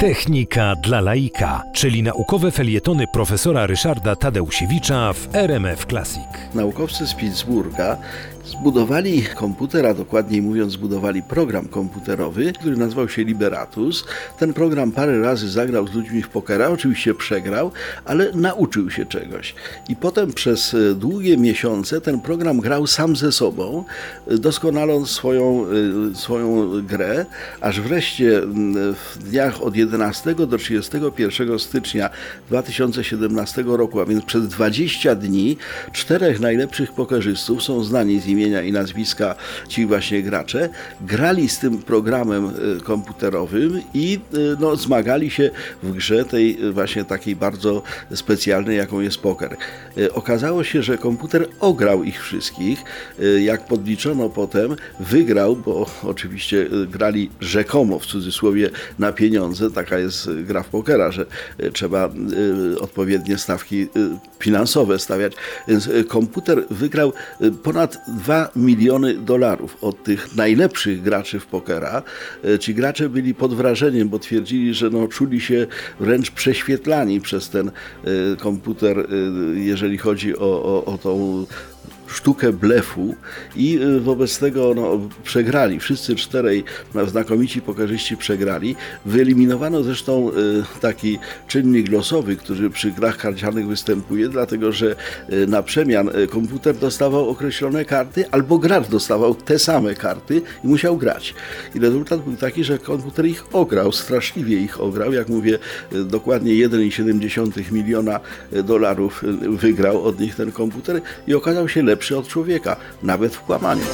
Technika dla laika, czyli naukowe felietony profesora Ryszarda Tadeusiewicza w RMF Classic. Naukowcy z Pittsburgha zbudowali komputer, a dokładniej mówiąc zbudowali program komputerowy, który nazywał się Liberatus. Ten program parę razy zagrał z ludźmi w pokera, oczywiście przegrał, ale nauczył się czegoś. I potem przez e, długie miesiące ten program grał sam ze sobą, e, doskonaląc swoją, e, swoją grę, aż wreszcie m, w dniach od 11 do 31 stycznia 2017 roku, a więc przez 20 dni, czterech najlepszych pokerzystów są znani z imienia i nazwiska ci właśnie gracze, grali z tym programem e, komputerowym i e, no, zmagali się w grze tej e, właśnie takiej bardzo specjalnej, jaką jest poker. Okazało się, że komputer ograł ich wszystkich. Jak podliczono potem, wygrał, bo oczywiście grali rzekomo w cudzysłowie na pieniądze. Taka jest gra w pokera, że trzeba odpowiednie stawki finansowe stawiać. Więc komputer wygrał ponad 2 miliony dolarów od tych najlepszych graczy w pokera. E, Ci gracze byli pod wrażeniem, bo twierdzili, że no, czuli się wręcz prześwietlani przez ten e, komputer, e, jeżeli chodzi o, o, o tą sztukę blefu i y, wobec tego no, przegrali. Wszyscy czterej no, znakomici pokerzyści przegrali. Wyeliminowano zresztą y, taki czynnik losowy, który przy grach karcianych występuje, dlatego że y, na przemian komputer dostawał określone karty, albo gracz dostawał te same karty i musiał grać. I rezultat był taki, że komputer ich ograł, straszliwie ich ograł. Jak mówię, dokładnie 1,7 miliona dolarów wygrał od nich ten komputer i okazał się lepszy od człowieka, nawet w kłamaniu.